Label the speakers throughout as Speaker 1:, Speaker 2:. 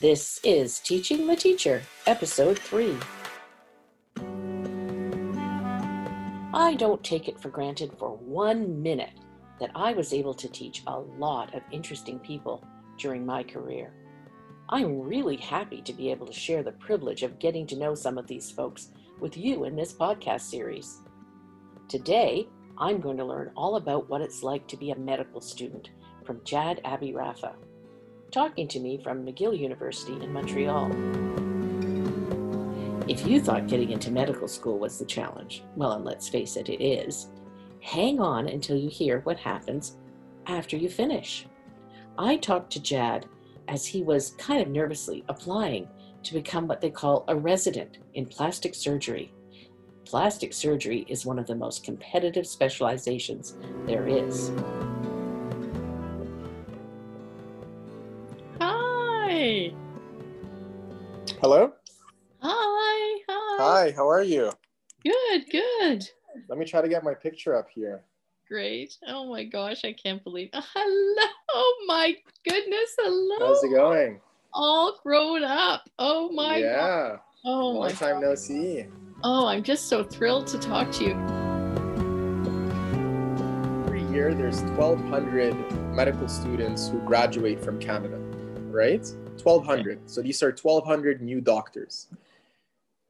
Speaker 1: This is Teaching the Teacher, Episode 3. I don't take it for granted for one minute that I was able to teach a lot of interesting people during my career. I'm really happy to be able to share the privilege of getting to know some of these folks with you in this podcast series. Today, I'm going to learn all about what it's like to be a medical student from Jad Abirafa, talking to me from McGill University in Montreal. If you thought getting into medical school was the challenge, well, and let's face it, it is, hang on until you hear what happens after you finish. I talked to Jad as he was kind of nervously applying to become what they call a resident in plastic surgery plastic surgery is one of the most competitive specializations there is.
Speaker 2: Hello?
Speaker 3: Hi. Hi.
Speaker 2: Hi, how are you?
Speaker 3: Good, good.
Speaker 2: Let me try to get my picture up here.
Speaker 3: Great. Oh my gosh, I can't believe. Oh, hello. Oh my goodness. Hello.
Speaker 2: How's it going?
Speaker 3: All grown up. Oh my
Speaker 2: yeah.
Speaker 3: god. Oh
Speaker 2: Long
Speaker 3: my
Speaker 2: time no see.
Speaker 3: Oh, I'm just so thrilled to talk to you.
Speaker 2: Every year there's 1,200 medical students who graduate from Canada, right? 1,200. So these are 1,200 new doctors.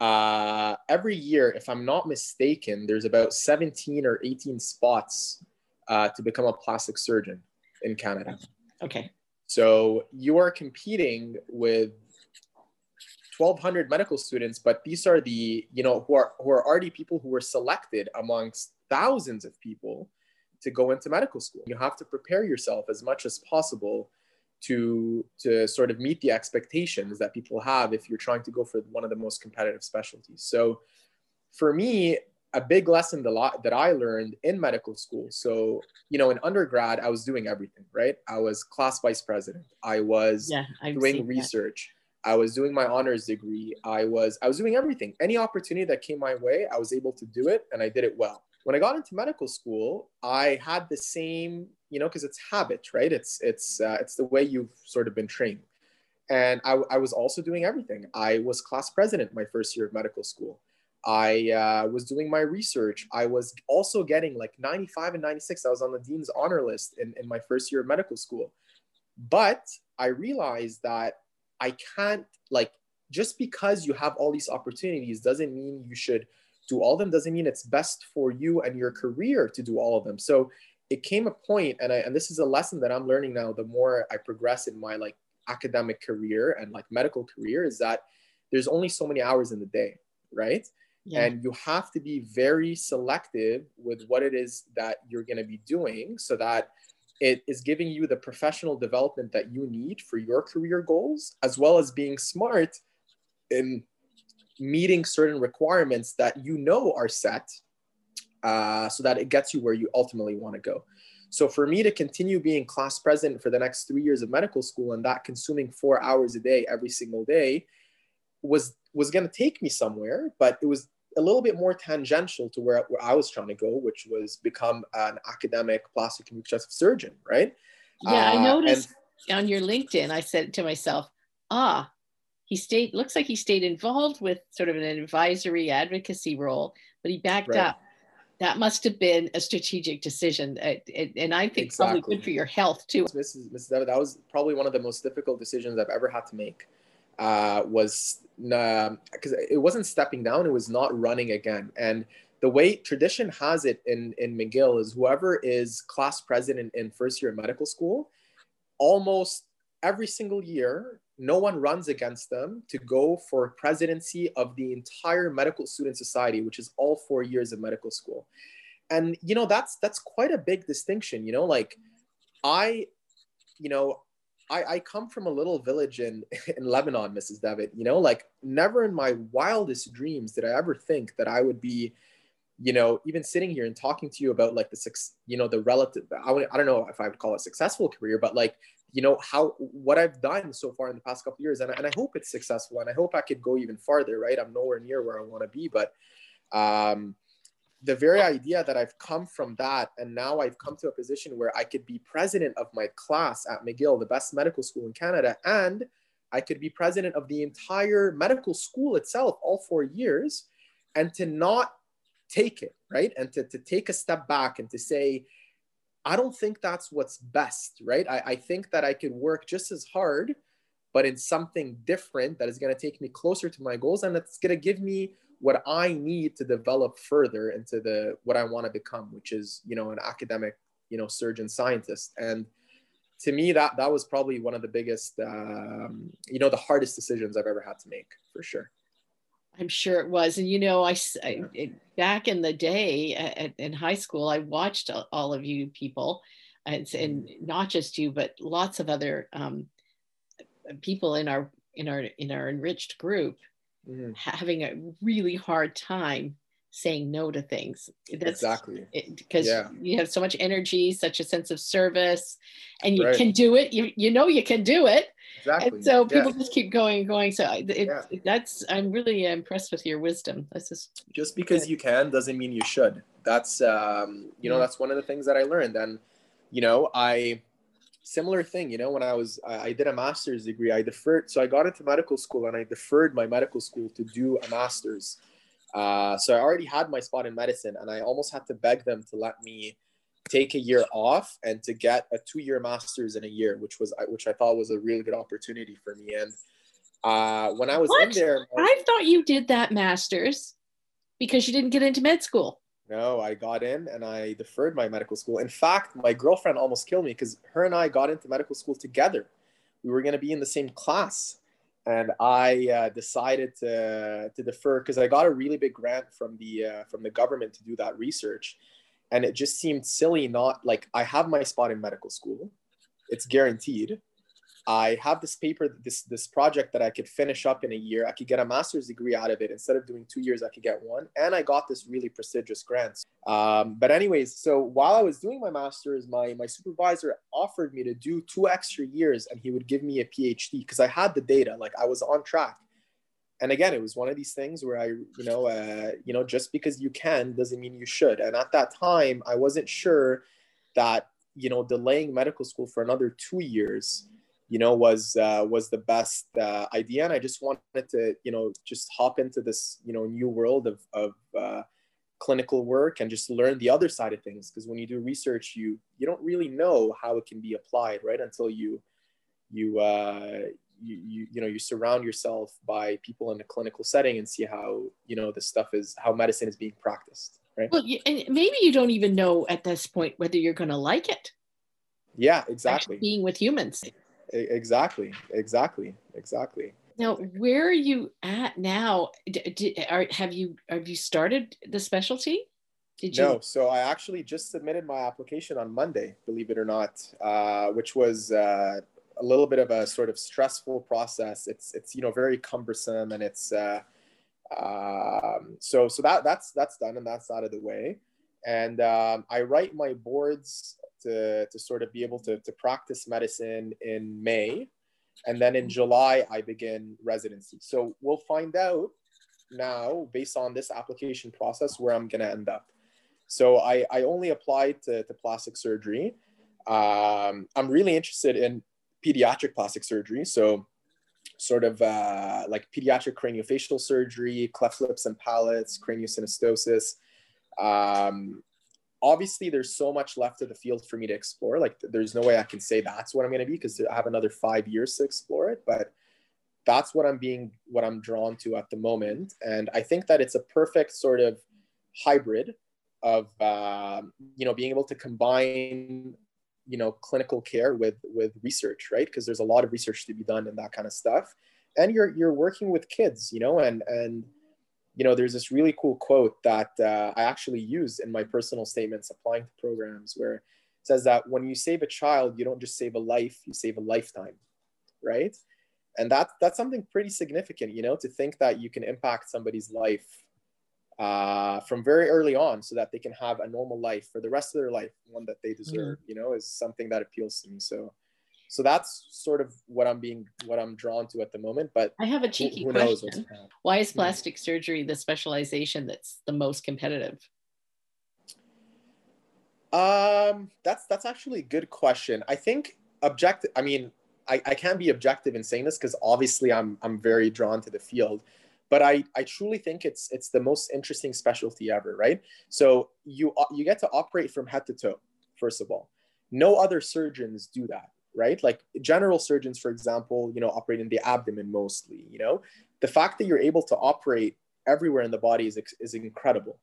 Speaker 2: Uh, every year, if I'm not mistaken, there's about 17 or 18 spots uh, to become a plastic surgeon in Canada.
Speaker 1: Okay.
Speaker 2: So you are competing with 1200 medical students but these are the you know who are who are already people who were selected amongst thousands of people to go into medical school you have to prepare yourself as much as possible to to sort of meet the expectations that people have if you're trying to go for one of the most competitive specialties. So for me a big lesson that, lot, that i learned in medical school so you know in undergrad i was doing everything right? I was class vice president. I was
Speaker 1: Yeah,
Speaker 2: doing
Speaker 1: seen that.
Speaker 2: research. I was doing my honors degree. I was i was doing everything. Any opportunity that came my way i was able to do it and i did it well. When i got into medical school i had the same you know because it's habit right? It's it's uh, it's the way you've sort of been trained. And I, I was also doing everything. I was class president my first year of medical school. I uh, was doing my research. I was also getting like 95 and 96 i was on the dean's honor list in, in my first year of medical school. But i realized that I can't like just because you have all these opportunities doesn't mean you should do all of them. Doesn't mean it's best for you and your career to do all of them. So it came a point and I and this is a lesson that I'm learning now the more I progress in my like academic career and like medical career is that there's only so many hours in the day, right?
Speaker 1: Yeah.
Speaker 2: And you have to be very selective with what it is that you're going to be doing so that it is giving you the professional development that you need for your career goals, as well as being smart in meeting certain requirements that you know are set uh, so that it gets you where you ultimately want to go. So for me to continue being class president for the next three years of medical school and that consuming four hours a day every single day was was going to take me somewhere, but it was a little bit more tangential to where, where I was trying to go, which was become an academic plastic and reconstructive surgeon, right?
Speaker 3: Yeah, I
Speaker 2: Uh,
Speaker 3: noticed on your LinkedIn, I said to myself, ah, he stayed, looks like he stayed involved with sort of an advisory advocacy role, but he backed
Speaker 2: Right.
Speaker 3: up. That must have been a strategic decision. Uh, and I think probably good for your health too.
Speaker 2: Mrs. Mrs. That was probably one of the most difficult decisions I've ever had to make. Uh, was because it wasn't stepping down; it was not running again. And the way tradition has it in in McGill is whoever is class president in first year of medical school, almost every single year, no one runs against them to go for presidency of the entire medical student society, which is all four years of medical school. And you know that's that's quite a big distinction. You know, like I, you know, I, I come from a little village in in Lebanon, Mrs. Devitt. You know, like never in my wildest dreams did I ever think that I would be, you know, even sitting here and talking to you about like the six, you know, the relative. I, I don't know if I would call it successful career, but like you know how what I've done so far in the past couple years, and, and I hope it's successful, and I hope I could go even farther. Right, I'm nowhere near where I want to be, but um, the very idea that I've come from that and now I've come to a position where I could be president of my class at McGill, the best medical school in Canada, and I could be president of the entire medical school itself, all four years, and to not take it, right? And to, to take a step back and to say, I don't think that's what's best, right? I, I think that I could work just as hard, but in something different that is going to take me closer to my goals and that's going to give me what I need to develop further into the what I want to become, which is, you know, an academic, you know, surgeon scientist. And to me, that that was probably one of the biggest, um, you know, the hardest decisions I've ever had to make, for sure.
Speaker 3: I'm sure it was. And you know, I, I it, back in the day at, in high school, I watched all of you people, and, and mm-hmm. not just you, but lots of other um, people in our in our in our enriched group mm. having a really hard time saying no to things.
Speaker 2: That's exactly
Speaker 3: because yeah. you have so much energy, such a sense of service, and you right. can do it. You you know you can do it. Exactly. And so people yeah. just keep going and going. So it, yeah. that's I'm really impressed with your wisdom. That's just
Speaker 2: just because good. you can doesn't mean you should. That's um you know that's one of the things that I learned. And you know I similar thing. You know when I was I, I did a master's degree, I deferred. So I got into medical school and I deferred my medical school to do a master's uh, so I already had my spot in medicine, and I almost had to beg them to let me take a year off and to get a two-year master's in a year, which was which I thought was a really good opportunity for me. And uh, when I was what? in there,
Speaker 3: I thought you did that master's because you didn't get into med school.
Speaker 2: No, I got in and I deferred my medical school. In fact, my girlfriend almost killed me because her and I got into medical school together. We were going to be in the same class and I uh, decided to, to defer because I got a really big grant from the uh, from the government to do that research, and it just seemed silly. Not like I have my spot in medical school, it's guaranteed, I have this paper, this this project that I could finish up in a year. I could get a master's degree out of it instead of doing two years. I could get one, and I got this really prestigious grant. Um, but anyways, so while I was doing my master's, my my supervisor offered me to do two extra years, and he would give me a PhD because I had the data, like I was on track. And again, it was one of these things where I, you know, uh, you know, just because you can doesn't mean you should. And at that time, I wasn't sure that you know delaying medical school for another two years you know was uh, was the best uh, idea and i just wanted to you know just hop into this you know new world of, of uh, clinical work and just learn the other side of things because when you do research you you don't really know how it can be applied right until you you uh you, you you know you surround yourself by people in a clinical setting and see how you know this stuff is how medicine is being practiced right?
Speaker 3: Well and maybe you don't even know at this point whether you're going to like it.
Speaker 2: Yeah exactly.
Speaker 3: Actually being with humans.
Speaker 2: Exactly exactly exactly.
Speaker 3: Now where are you at now? Did, are, have you have you started the specialty?
Speaker 2: Did you no so i actually just submitted my application on monday believe it or not uh, which was uh, a little bit of a sort of stressful process it's it's you know very cumbersome and it's uh, um, so so that that's that's done and that's out of the way and um, i write my boards to, to sort of be able to, to practice medicine in May. And then in July, I begin residency. So we'll find out now, based on this application process, where I'm to end up. So I, I only applied to, to plastic surgery. Um, I'm really interested in pediatric plastic surgery. So sort of uh, like pediatric craniofacial surgery, cleft lips and palates, craniosynostosis. Um, obviously there's so much left of the field for me to explore like there's no way i can say that's what i'm going to be because i have another five years to explore it but that's what i'm being what i'm drawn to at the moment and i think that it's a perfect sort of hybrid of uh, you know being able to combine you know clinical care with with research right because there's a lot of research to be done and that kind of stuff and you're you're working with kids you know and and you know, there's this really cool quote that uh, I actually use in my personal statements applying to programs where it says that when you save a child, you don't just save a life, you save a lifetime, right? And that, that's something pretty significant, you know, to think that you can impact somebody's life uh, from very early on so that they can have a normal life for the rest of their life, one that they deserve, mm-hmm. you know, is something that appeals to me. So so that's sort of what i'm being what i'm drawn to at the moment but
Speaker 3: i have a cheeky who, who question why is hmm. plastic mm-hmm. surgery the specialization that's the most competitive
Speaker 2: um that's that's actually a good question i think objective i mean I, I can't be objective in saying this because obviously I'm I'm very drawn to the field, but I I truly think it's it's the most interesting specialty ever, right? So you you get to operate from head to toe, first of all. No other surgeons do that, right? Like general surgeons, for example, you know, operate in the abdomen mostly. You know, the fact that you're able to operate everywhere in the body is is incredible.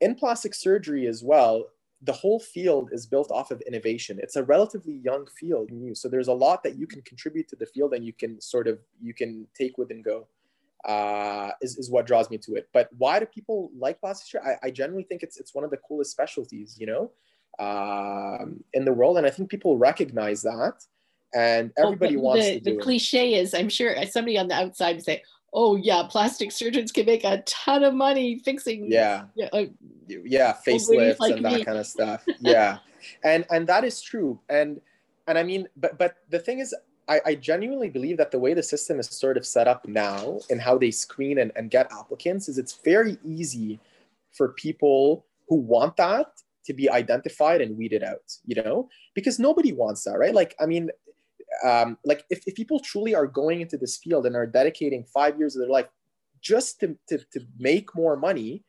Speaker 2: In plastic surgery as well, the whole field is built off of innovation. It's a relatively young field, so there's a lot that you can contribute to the field, and you can sort of you can take with and go. Uh, is, is what draws me to it. But why do people like plastic surgery? I, I generally think it's it's one of the coolest specialties, you know, um, in the world, and I think people recognize that, and everybody wants
Speaker 3: the,
Speaker 2: to.
Speaker 3: Do The cliche is, I'm sure somebody on the outside would say, oh yeah, plastic surgeons can make a ton of money fixing
Speaker 2: yeah yeah, uh, yeah facelifts like and me. that kind of stuff. Yeah, and and that is true. And and I mean, but but the thing is, I, I genuinely believe that the way the system is sort of set up now and how they screen and, and get applicants is it's very easy for people who want that to be identified and weeded out, you know, because nobody wants that, right? Like, I mean, um, like if, if people truly are going into this field and are dedicating five years of their life just to, to, to make more money,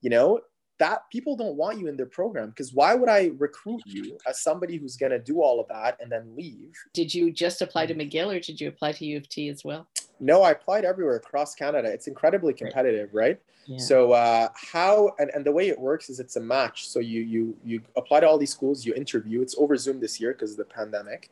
Speaker 2: you know, that people don't want you in their program because why would I recruit you as somebody who's going to do all of that and then leave?
Speaker 3: Did you just apply to McGill or did you apply to U of T as well?
Speaker 2: No, I applied everywhere across Canada. It's incredibly competitive, right? Yeah. So uh, how and, and the way it works is it's a match. So you you you apply to all these schools, you interview. It's over Zoom this year because of the pandemic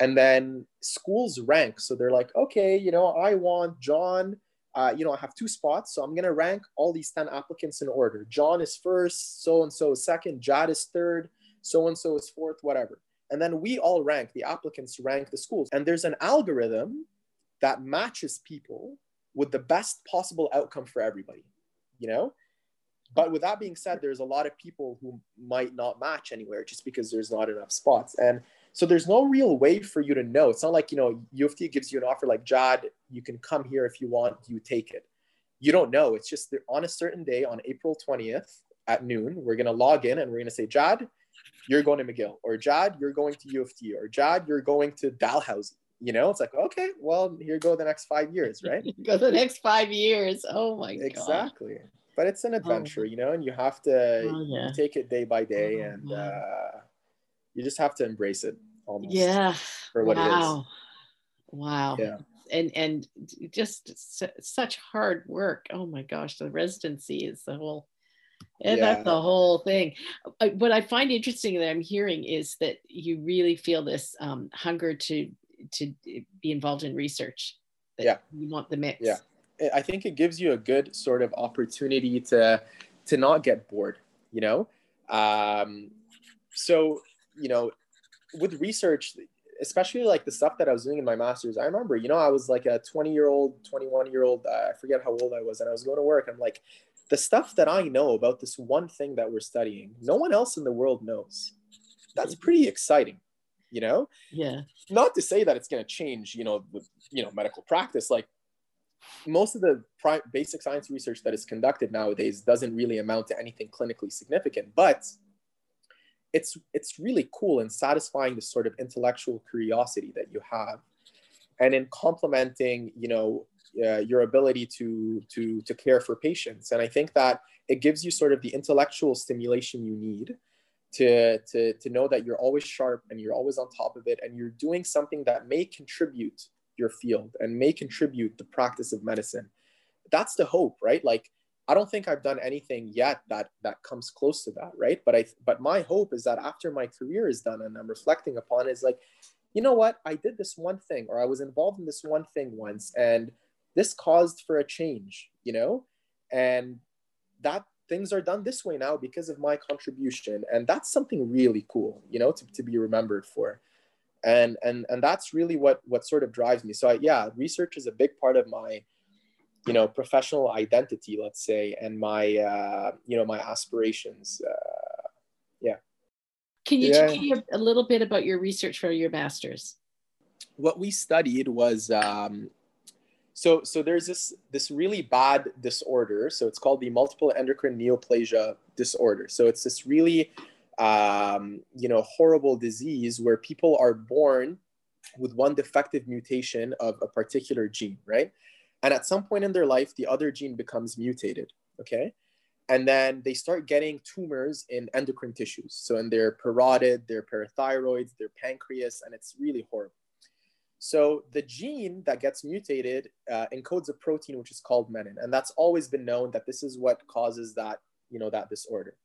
Speaker 2: and then schools rank so they're like okay you know i want john uh, you know i have two spots so i'm to rank all these 10 applicants in order. John is first so and so is second jad is third so and so is fourth whatever. And then we all rank the applicants rank the schools. And there's an algorithm that matches people with the best possible outcome for everybody you know? But with that being said there's a lot of people who might not match anywhere just because there's not enough spots. And so there's no real way for you to know. It's not like, you know, U of T gives you an offer like, Jad, you can come here if you want, you take it. You don't know. It's just on a certain day on April 20th at noon, we're going to log in and we're going to say, Jad, you're going to McGill, or Jad, you're going to U of T, or Jad, you're going to Dalhousie. You know, it's like, okay, well, here go the next five years, right?
Speaker 3: go the next five years. Oh my
Speaker 2: God. Exactly. But it's an adventure, oh. you know, and you have to oh, yeah. take it day by day. Oh, and, uh, you just have to embrace it almost.
Speaker 3: Yeah.
Speaker 2: For what
Speaker 3: wow.
Speaker 2: it is.
Speaker 3: Wow.
Speaker 2: Yeah.
Speaker 3: And and just such hard work. Oh my gosh, the residency is the whole and yeah. that's the whole thing. What I find interesting that I'm hearing is that you really feel this um, hunger to to be involved in research.
Speaker 2: yeah,
Speaker 3: you want the mix.
Speaker 2: Yeah, I think it gives you a good sort of opportunity to to not get bored. You know, um, so you know, with research, especially like the stuff that I was doing in my master's, I remember, you know, I was like a 20 year old, 21 year old, uh, I forget how old I was, and I was going to work. I'm like, the stuff that I know about this one thing that we're studying, no one else in the world knows. That's pretty exciting, you know?
Speaker 3: Yeah.
Speaker 2: Not to say that it's going to change, you know, with, you know, medical practice. Like most of the pri- basic science research that is conducted nowadays doesn't really amount to anything clinically significant, but it's it's really cool and satisfying the sort of intellectual curiosity that you have. And in complementing you know uh, your ability to to to care for patients. And i think that it gives you sort of the intellectual stimulation you need to to to know that you're always sharp and you're always on top of it and you're doing something that may contribute your field and may contribute the practice of medicine. That's the hope right? Like I don't think I've done anything yet that that comes close to that, right? But I but my hope is that after my career is done and I'm reflecting upon it, is like, you know what? I did this one thing or I was involved in this one thing once and this caused for a change, you know? And that things are done this way now because of my contribution and that's something really cool, you know, to, to be remembered for. And and and that's really what what sort of drives me. So I, yeah, research is a big part of my you know professional identity let's say and my uh, you know my aspirations uh, yeah
Speaker 3: can you yeah. tell me a, a, little bit about your research for your master's
Speaker 2: what we studied was um, so so there's this this really bad disorder so it's called the multiple endocrine neoplasia disorder so it's this really um, you know horrible disease where people are born with one defective mutation of a particular gene, right? And at some point in their life, the other gene becomes mutated, okay? And then they start getting tumors in endocrine tissues. So in their parotid, their parathyroids, their pancreas, and it's really horrible. So the gene that gets mutated uh, encodes a protein which is called menin, and that's always been known that this is what causes that, you know, that disorder.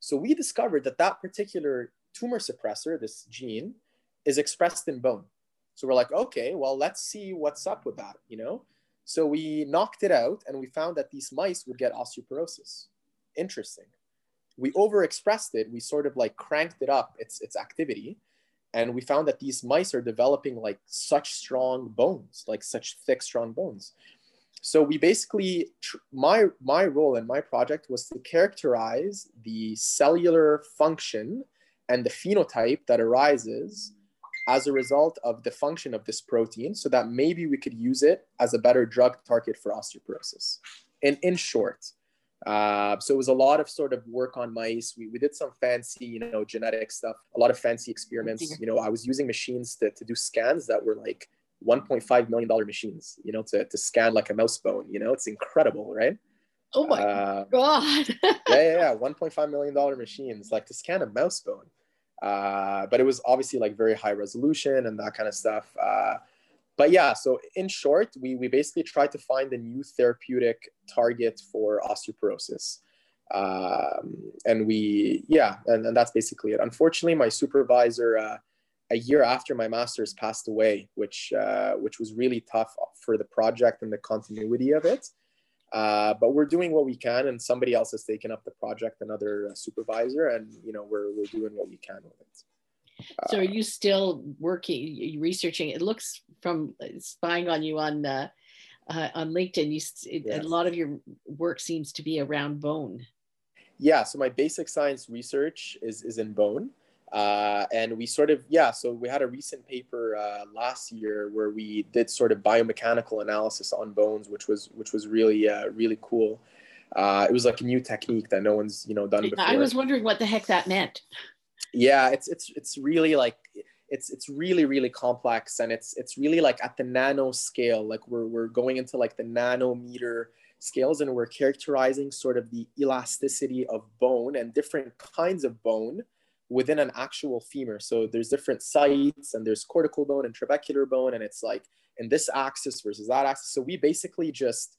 Speaker 2: So we discovered that that particular tumor suppressor, this gene, is expressed in bone. So we're like, okay, well, let's see what's up with that, you know? So we knocked it out and we found that these mice would get osteoporosis. Interesting. We overexpressed it. We sort of like cranked it up, its, its activity. And we found that these mice are developing like such strong bones, like such thick, strong bones. So we basically, my, my role in my project was to characterize the cellular function and the phenotype that arises as a result of the function of this protein so that maybe we could use it as a better drug target for osteoporosis. And in short, uh, so it was a lot of sort of work on mice. We, we did some fancy, you know, genetic stuff, a lot of fancy experiments. You know, I was using machines to, to do scans that were like $1.5 million machines, you know, to, to scan like a mouse bone, you know, it's incredible, right?
Speaker 3: Oh my uh, God.
Speaker 2: yeah, yeah, yeah. $1.5 million machines, like to scan a mouse bone. Uh, but it was obviously like very high resolution and that kind of stuff. Uh, but yeah, so in short, we, we basically tried to find a new therapeutic target for osteoporosis. Um, and we, yeah, and, and that's basically it. Unfortunately, my supervisor, uh, a year after my master's passed away, which, uh, which was really tough for the project and the continuity of it. Uh, but we're doing what we can, and somebody else has taken up the project, another uh, supervisor, and you know we're we're doing what we can with it.
Speaker 3: so, are you still working, researching? It looks from uh, spying on you on uh, uh, on LinkedIn, you it, yes. a lot of your work seems to be around bone.
Speaker 2: Yeah, so my basic science research is is in bone. Uh, and we sort of, yeah, so we had a recent paper uh, last year where we did sort of biomechanical analysis on bones, which was which was really uh, really cool. Uh, it was like a new technique that no one's you know done before.
Speaker 3: I was wondering what the heck that meant.
Speaker 2: Yeah, it's it's it's really like it's it's really really complex and it's it's really like at the nano scale. Like we're we're going into like the nanometer scales and we're characterizing sort of the elasticity of bone and different kinds of bone within an actual femur. So there's different sites and there's cortical bone and trabecular bone, and it's like in this axis versus that axis. So we basically just,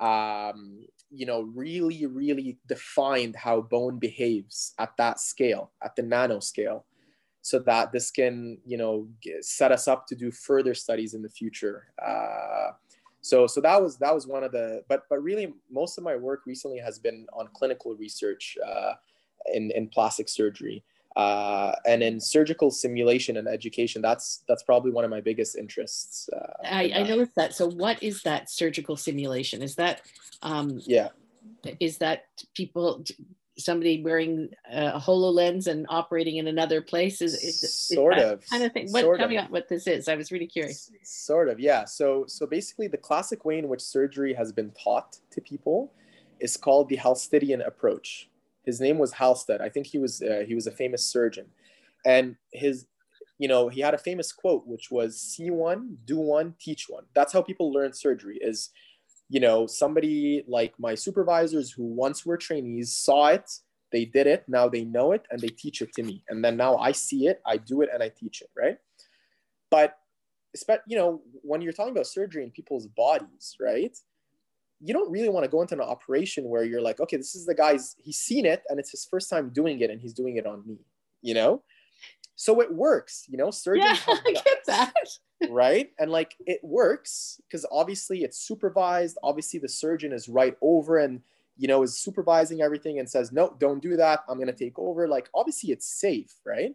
Speaker 2: um, you know, really, really defined how bone behaves at that scale, at the nano scale, so that this can, you know, set us up to do further studies in the future. Uh, so, so that was that was one of the, but but really most of my work recently has been on clinical research uh, in in plastic surgery uh, and in surgical simulation and education that's that's probably one of my biggest interests uh,
Speaker 3: I, I noticed that. So what is that surgical simulation? Is that um,
Speaker 2: yeah.
Speaker 3: is that people somebody wearing a hololens and operating in another place? Is, is, is
Speaker 2: sort of.
Speaker 3: kind of thing? What tell of. me what this is. I was really curious.
Speaker 2: Sort of yeah. So so basically the classic way in which surgery has been taught to people is called the halstedian approach his name was Halsted. I think he was uh, he was a famous surgeon, and his you know he had a famous quote which was see one, do one, teach one. That's how people learn surgery. Is you know somebody like my supervisors who once were trainees saw it, they did it, now they know it, and they teach it to me, and then now I see it, I do it, and I teach it. Right, but you know when you're talking about surgery in people's bodies, right? You don't really want to go into an operation where you're like, okay, this is the guy's, he's seen it and it's his first time doing it and he's doing it on me, you know? So it works, you know, surgeons.
Speaker 3: Yeah, I get that.
Speaker 2: right. And like it works because obviously it's supervised. Obviously, the surgeon is right over and, you know, is supervising everything and says, no, don't do that. I'm going to take over. Like, obviously, it's safe, right?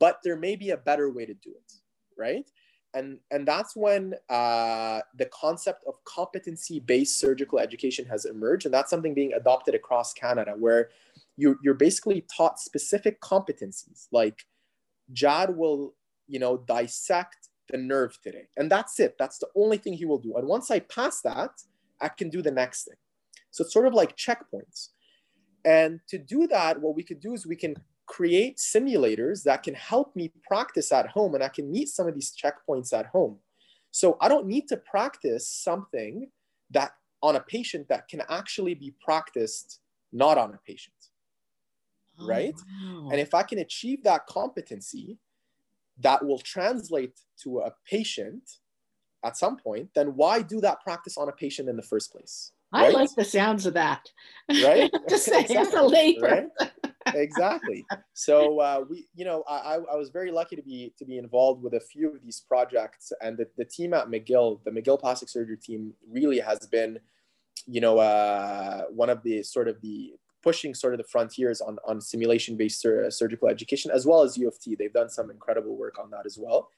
Speaker 2: But there may be a better way to do it, right? And and that's when uh, the concept of competency-based surgical education has emerged, and that's something being adopted across Canada, where you're, you're basically taught specific competencies, like Jad will, you know, dissect the nerve today, and that's it. That's the only thing he will do. And once I pass that, I can do the next thing. So it's sort of like checkpoints. And to do that, what we could do is we can create simulators that can help me practice at home and I can meet some of these checkpoints at home. So I don't need to practice something that on a patient that can actually be practiced not on a patient. Oh, right? Wow. And if I can achieve that competency that will translate to a patient at some point, then why do that practice on a patient in the first place?
Speaker 3: Right? I like the sounds of that.
Speaker 2: Right?
Speaker 3: Just saying, exactly. a labor.
Speaker 2: Right? Exactly. So uh, we, you know, I, I was very lucky to be to be involved with a few of these projects, and the, the team at McGill, the McGill Plastic Surgery team, really has been, you know, uh, one of the sort of the pushing sort of the frontiers on on simulation based sur- surgical education, as well as U of T. They've done some incredible work on that as well.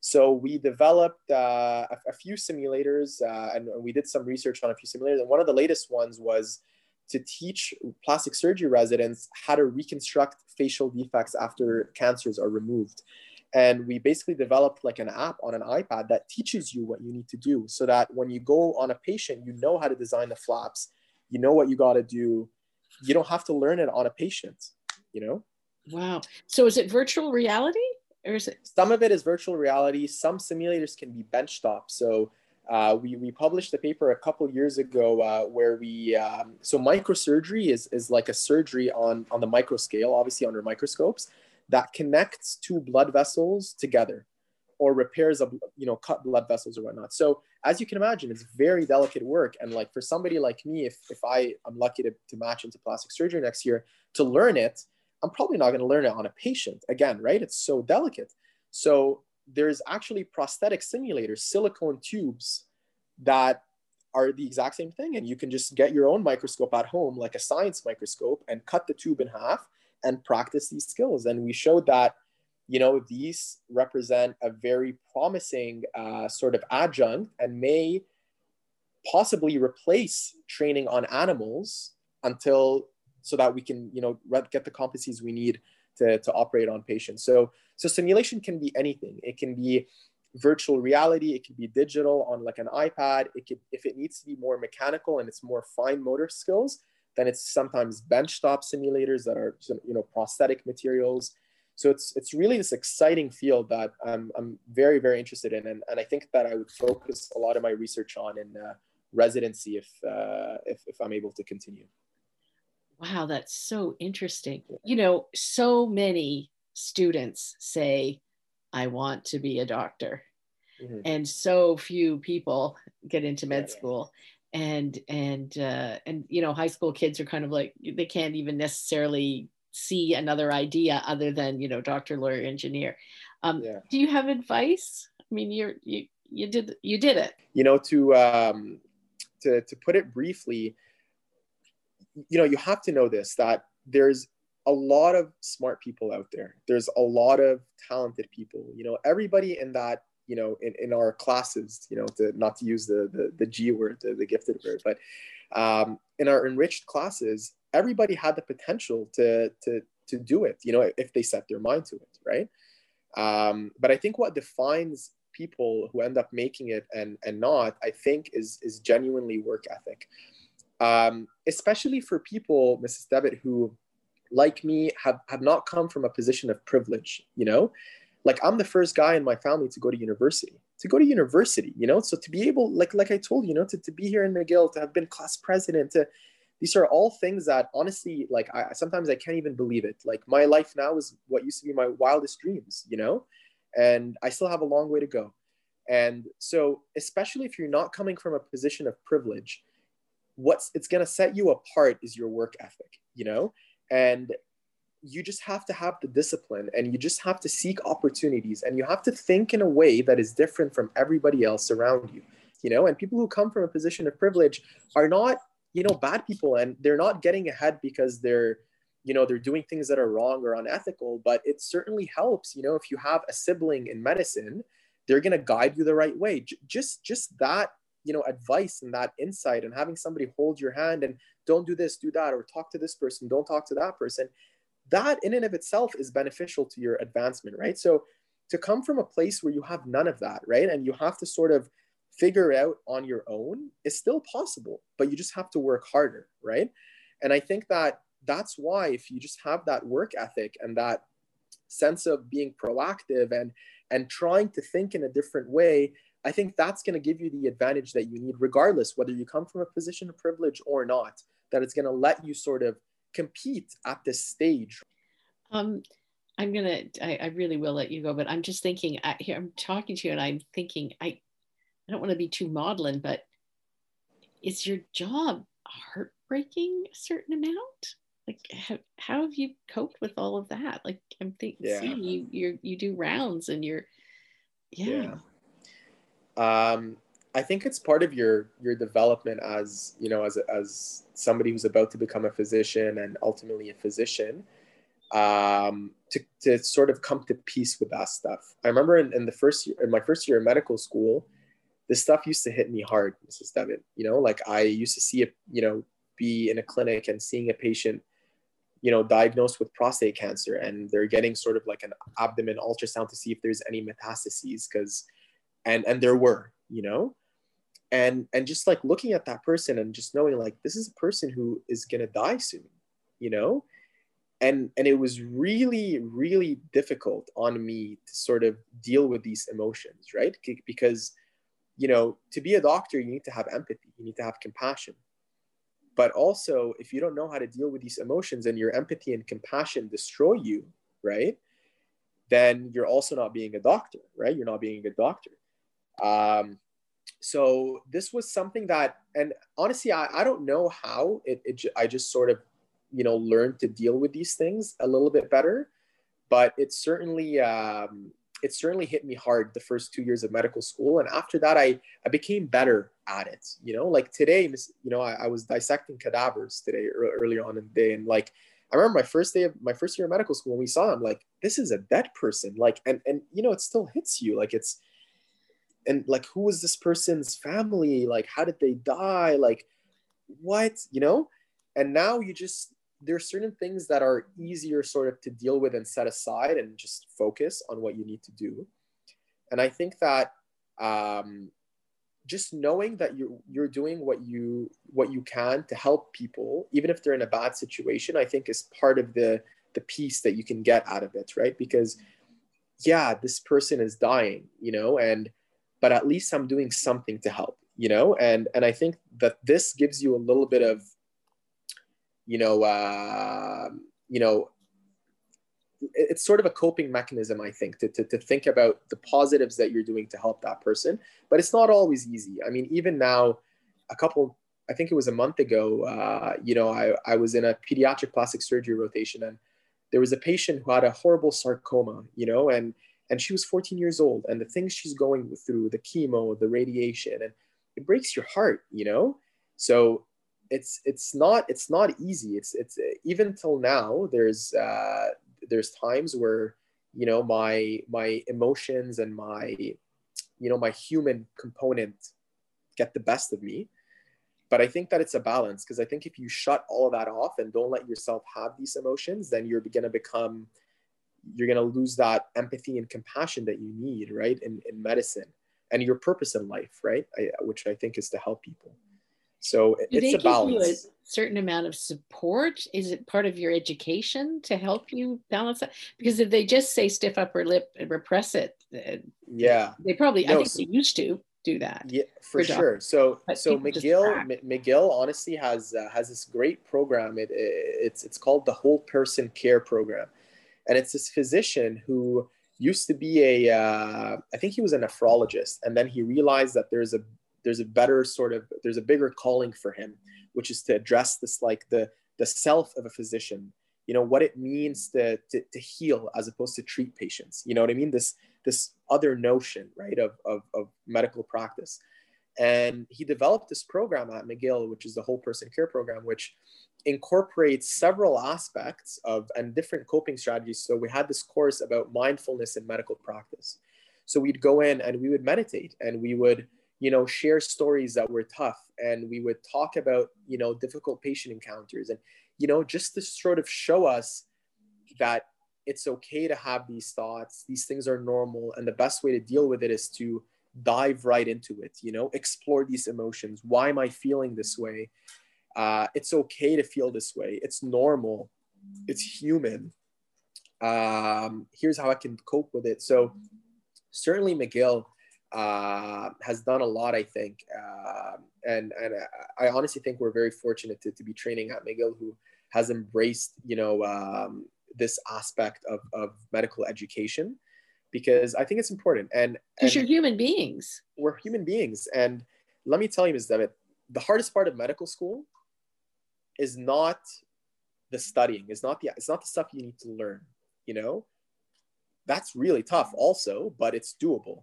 Speaker 2: So we developed uh, a, a, few simulators, uh, and we did some research on a few simulators. And one of the latest ones was to teach plastic surgery residents how to reconstruct facial defects after cancers are removed. And we basically developed like an app on an iPad that teaches you what you need to do so that when you go on a patient, you know how to design the flaps, you know what you got to do. You don't have to learn it on a patient, you know?
Speaker 3: Wow. So is it virtual reality or is it?
Speaker 2: Some of it is virtual reality. Some simulators can be benchtop. So uh, we, we published a paper a couple years ago uh, where we um, so microsurgery is, is like a surgery on, on the micro scale obviously under microscopes that connects two blood vessels together or repairs of you know cut blood vessels or whatnot. So as you can imagine it's very delicate work. And like for somebody like me if, if i am lucky to, to match into plastic surgery next year to learn it i'm probably not going to learn it on a patient. Again right? It's so delicate. So there's actually prosthetic simulators, silicone tubes that are the exact same thing. And you can just get your own microscope at home, like a science microscope, and cut the tube in half and practice these skills. And we showed that, you know, these represent a very promising uh, sort of adjunct and may possibly replace training on animals until so that we can, you know, get the competencies we need to, to operate on patients. So, so simulation can be anything. It can be virtual reality. It can be digital on like an iPad. It could, if it needs to be more mechanical and it's more fine motor skills, then it's sometimes benchtop simulators that are, you know, prosthetic materials. So it's, it's really this exciting field that I'm, I'm very, very interested in. And, and I think that I would focus a lot of my research on in uh, residency if, uh, if, if I'm able to continue.
Speaker 3: Wow, that's so interesting. You know, so many students say, I want to be a doctor. Mm-hmm. And so few people get into med yeah, school. And and uh, and you know, high school kids are kind of like they can't even necessarily see another idea other than you know doctor, lawyer, engineer. Um, yeah. Do you have advice? I mean, you're you you did you did it.
Speaker 2: You know, to um, to to put it briefly, you know, you have to know this that there's a lot of smart people out there. There's a lot of talented people. You know, everybody in that, you know, in, in our classes, you know, to not to use the the, the G word, the, the gifted word, but um, in our enriched classes, everybody had the potential to to to do it. You know, if they set their mind to it, right? Um, but I think what defines people who end up making it and and not, I think, is is genuinely work ethic um, especially for people, Mrs. Devitt, who, like me, have, have not come from a position of privilege, you know? Like I'm the first guy in my family to go to university, to go to university, you know? So to be able, like, like I told you, know, to, to be here in McGill, to have been class president, to, these are all things that honestly, like I, sometimes I can't even believe it. Like my life now is what used to be my wildest dreams, you know? And I still have a long way to go. And so, especially if you're not coming from a position of privilege, what's it's going to set you apart is your work ethic you know? And you just have to have the discipline and you just have to seek opportunities and you have to think in a way that is different from everybody else around you you know? And people who come from a position of privilege are not you know bad people and they're not getting ahead because they're you know they're doing things that are wrong or unethical but it certainly helps you know? If you have a sibling in medicine they're going to guide you the right way. J- just just that you know advice and that insight and having somebody hold your hand and don't do this do that or talk to this person don't talk to that person that in and of itself is beneficial to your advancement right? So to come from a place where you have none of that right and you have to sort of figure out on your own is still possible but you just have to work harder right? And i think that that's why if you just have that work ethic and that sense of being proactive and and trying to think in a different way i think that's going to give you the advantage that you need regardless whether you come from a position of privilege or not that it's going to let you sort of compete at this stage
Speaker 3: um, i'm going to I really will let you go but i'm just thinking I, here i'm talking to you and i'm thinking i i don't want to be too maudlin but is your job heartbreaking a certain amount like how, how have you coped with all of that like i'm thinking yeah. you you you do rounds and you're yeah.
Speaker 2: yeah. Um i think it's part of your your development as you know as as somebody who's about to become a physician and ultimately a physician um to, to sort of come to peace with that stuff. I remember in, in the first year in my first year of medical school this stuff used to hit me hard mrs devitt you know? Like i used to see it you know be in a clinic and seeing a patient you know, diagnosed with prostate cancer and they're getting sort of like an abdomen ultrasound to see if there's any metastases because and and there were, you know. And and just like looking at that person and just knowing like this is a person who is gonna die soon, you know? And and it was really, really difficult on me to sort of deal with these emotions, right? Because you know, to be a doctor, you need to have empathy, you need to have compassion but also, if you don't know how to deal with these emotions and your empathy and compassion destroy you, right? Then you're also not being a doctor, right? You're not being a doctor. Um, so this was something that, and honestly, I, I don't know how it, it, I just sort of, you know, learned to deal with these things a little bit better, but it certainly, um, it certainly hit me hard the first two years of medical school. And after that, I, I became better at it. You know, like today, you know, I, I was dissecting cadavers today earlier on in the day. And like, I remember my first day of my first year of medical school when we saw him, like, this is a dead person. Like, and, and, you know, it still hits you. Like it's, and like, who was this person's family? Like, how did they die? Like, what, you know? And now you just, there are certain things that are easier sort of to deal with and set aside and just focus on what you need to do and i think that um, just knowing that you're you're doing what you what you can to help people even if they're in a bad situation i think is part of the the peace that you can get out of it right because yeah this person is dying you know and but at least i'm doing something to help you know and and i think that this gives you a little bit of you know, uh, you know, it's sort of a coping mechanism, I think, to, to, to think about the positives that you're doing to help that person. But it's not always easy. I mean, even now, a couple, I think it was a month ago, uh, you know, I, I was in a pediatric plastic surgery rotation and there was a patient who had a horrible sarcoma, you know, and, and she was 14 years old and the things she's going through, the chemo, the radiation, and it breaks your heart, you know? So it's it's not it's not easy. It's it's even till now. There's uh, there's times where you know my my emotions and my you know my human component get the best of me but i think that it's a balance because i think if you shut all of that off and don't let yourself have these emotions then you're going to become you're going to lose that empathy and compassion that you need right in, in medicine and your purpose in life right I, which i think is to help people so Do it's a balance. a
Speaker 3: certain amount of support? Is it part of your education to help you balance that? Because if they just say stiff upper lip and repress it, uh,
Speaker 2: yeah,
Speaker 3: they probably no, I think so, they used to do that.
Speaker 2: Yeah, for, for sure. So but so McGill McGill honestly has uh, has this great program. It, it's it's called the Whole Person Care Program, and it's this physician who used to be a uh, I think he was a nephrologist, and then he realized that there's a there's a better sort of there's a bigger calling for him which is to address this like the the self of a physician you know what it means to, to, to heal as opposed to treat patients. You know what i mean? This this other notion right of, of, of medical practice and he developed this program at mcgill which is the whole person care program which incorporates several aspects of and different coping strategies. So we had this course about mindfulness in medical practice. So we'd go in and we would meditate and we would you know share stories that were tough. And we would talk about you know difficult patient encounters. And you know just to sort of show us that it's okay to have these thoughts these things are normal and the best way to deal with it is to dive right into it you know explore these emotions. Why am i feeling this way? Uh, it's okay to feel this way. It's normal. It's human. Um, here's how i can cope with it. So certainly mcgill uh, has done a lot i think. Uh, and and i honestly think we're very fortunate to, to be training at mcgill who has embraced you know um, this aspect of, of medical education because I think it's important. And
Speaker 3: because you're human beings,
Speaker 2: we're human beings. And let me tell you, Ms. Devitt, the hardest part of medical school is not the studying. It's not the it's not the stuff you need to learn. You know, that's really tough, also, but it's doable.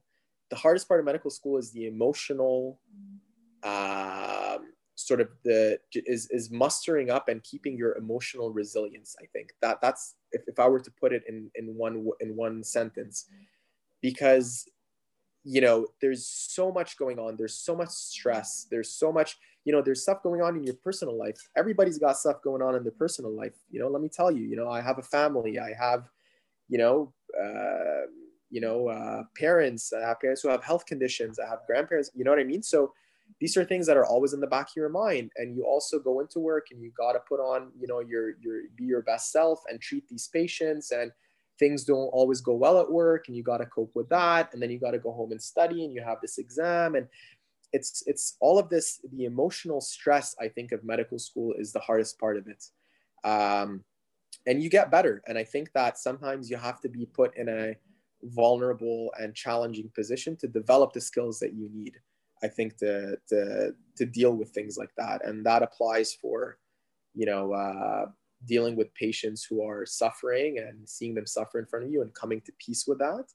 Speaker 2: The hardest part of medical school is the emotional um, sort of the is is mustering up and keeping your emotional resilience i think. That that's if, if i were to put it in in one in one sentence. Because you know there's so much going on. There's so much stress. There's so much you know there's stuff going on in your personal life. Everybody's got stuff going on in their personal life. You know let me tell you you know i have a family. I have you know uh, you know uh, parents. I have parents who have health conditions. I have grandparents. You know what i mean? So these are things that are always in the back of your mind and you also go into work and you got to put on you know your your be your best self and treat these patients and things don't always go well at work and you got to cope with that and then you got to go home and study and you have this exam and it's it's all of this the emotional stress i think of medical school is the hardest part of it. Um, and you get better and i think that sometimes you have to be put in a vulnerable and challenging position to develop the skills that you need I think to to to deal with things like that, and that applies for, you know, uh, dealing with patients who are suffering and seeing them suffer in front of you and coming to peace with that,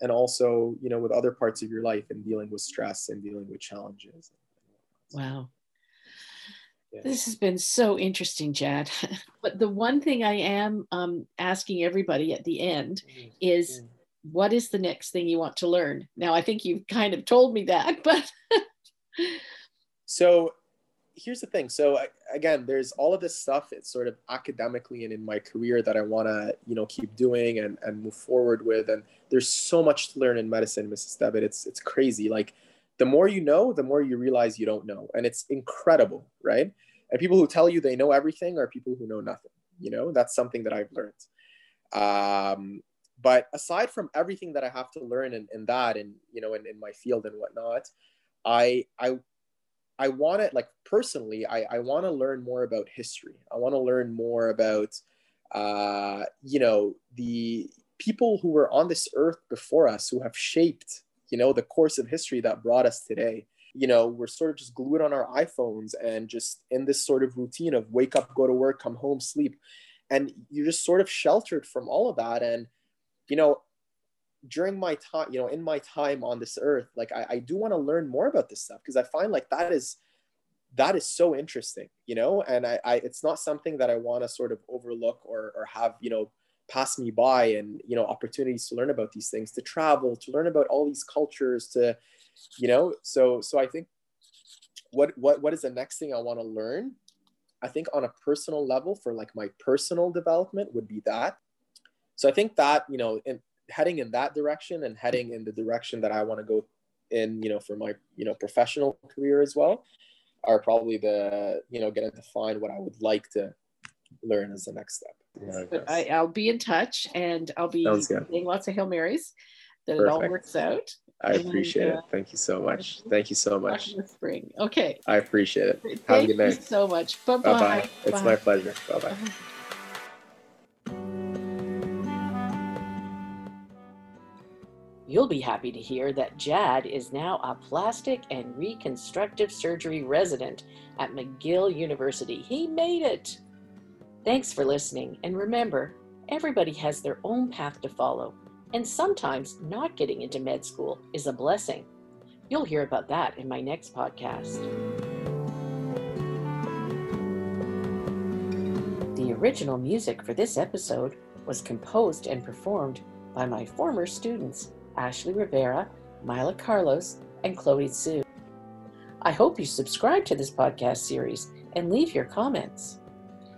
Speaker 2: and also you know with other parts of your life and dealing with stress and dealing with challenges.
Speaker 3: Wow. Yeah. This has been so interesting, Jad. but the one thing I am um, asking everybody at the end mm-hmm. is mm-hmm what is the next thing you want to learn? Now, I think you've kind of told me that, but.
Speaker 2: so here's the thing. So again, there's all of this stuff. It's sort of academically and in my career that I want to, you know, keep doing and, and move forward with. And there's so much to learn in medicine, Mrs. Devitt. It's, it's crazy. Like the more you know, the more you realize you don't know. And it's incredible, right? And people who tell you they know everything are people who know nothing. You know, that's something that I've learned. Um, but aside from everything that I have to learn in, in that and you know in, in my field and whatnot, I I I want to like personally I, I want to learn more about history. I want to learn more about uh, you know the people who were on this earth before us who have shaped you know the course of history that brought us today. You know we're sort of just glued on our iphones and just in this sort of routine of wake up go to work come home sleep. And you're just sort of sheltered from all of that. And you know, during my time, you know, in my time on this earth, like I, I do want to learn more about this stuff because I find like that is that is so interesting, you know, and I, I it's not something that I want to sort of overlook or or have, you know, pass me by and you know opportunities to learn about these things to travel to learn about all these cultures to you know? So so i think what what what is the next thing i want to learn i think on a personal level for like my personal development would be that so I think that, you know, in heading in that direction and heading in the direction that I want to go in, you know, for my, you know, professional career as well are probably the, you know, going to define what I would like to learn as the next step.
Speaker 3: Yeah, I, I will be in touch and I'll be saying lots of Hail Marys that Perfect. it all works out.
Speaker 2: I appreciate and, uh, it. Thank you so much. Thank you so much.
Speaker 3: Spring. Okay.
Speaker 2: I appreciate it.
Speaker 3: Thank Have a good night. so much. Bye bye.
Speaker 2: It's my pleasure. Bye bye.
Speaker 1: You'll be happy to hear that Jad is now a plastic and reconstructive surgery resident at McGill University. He made it! Thanks for listening, and remember, everybody has their own path to follow, and sometimes not getting into med school is a blessing. You'll hear about that in my next podcast. The original music for this episode was composed and performed by my former students. Ashley Rivera, Mila Carlos, and Chloe Sue. I hope you subscribe to this podcast series and leave your comments.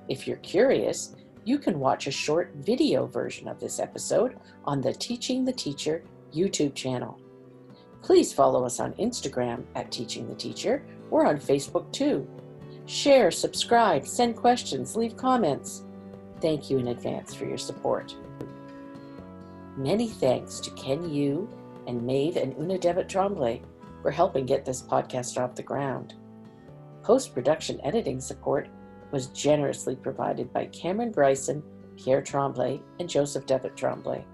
Speaker 1: If you're curious, you can watch a short video version of this episode on the Teaching the Teacher YouTube channel. Please follow us on Instagram at Teaching the Teacher or on Facebook too. Share, subscribe, send questions, leave comments. Thank you in advance for your support. Many thanks to Ken Yu and Maeve and Una Devitt Tremblay for helping get this podcast off the ground. Post production editing support was generously provided by Cameron Bryson, Pierre Tremblay, and Joseph Devitt Tremblay.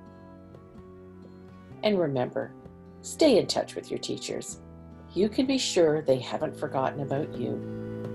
Speaker 1: And remember, stay in touch with your teachers. You can be sure they haven't forgotten about you.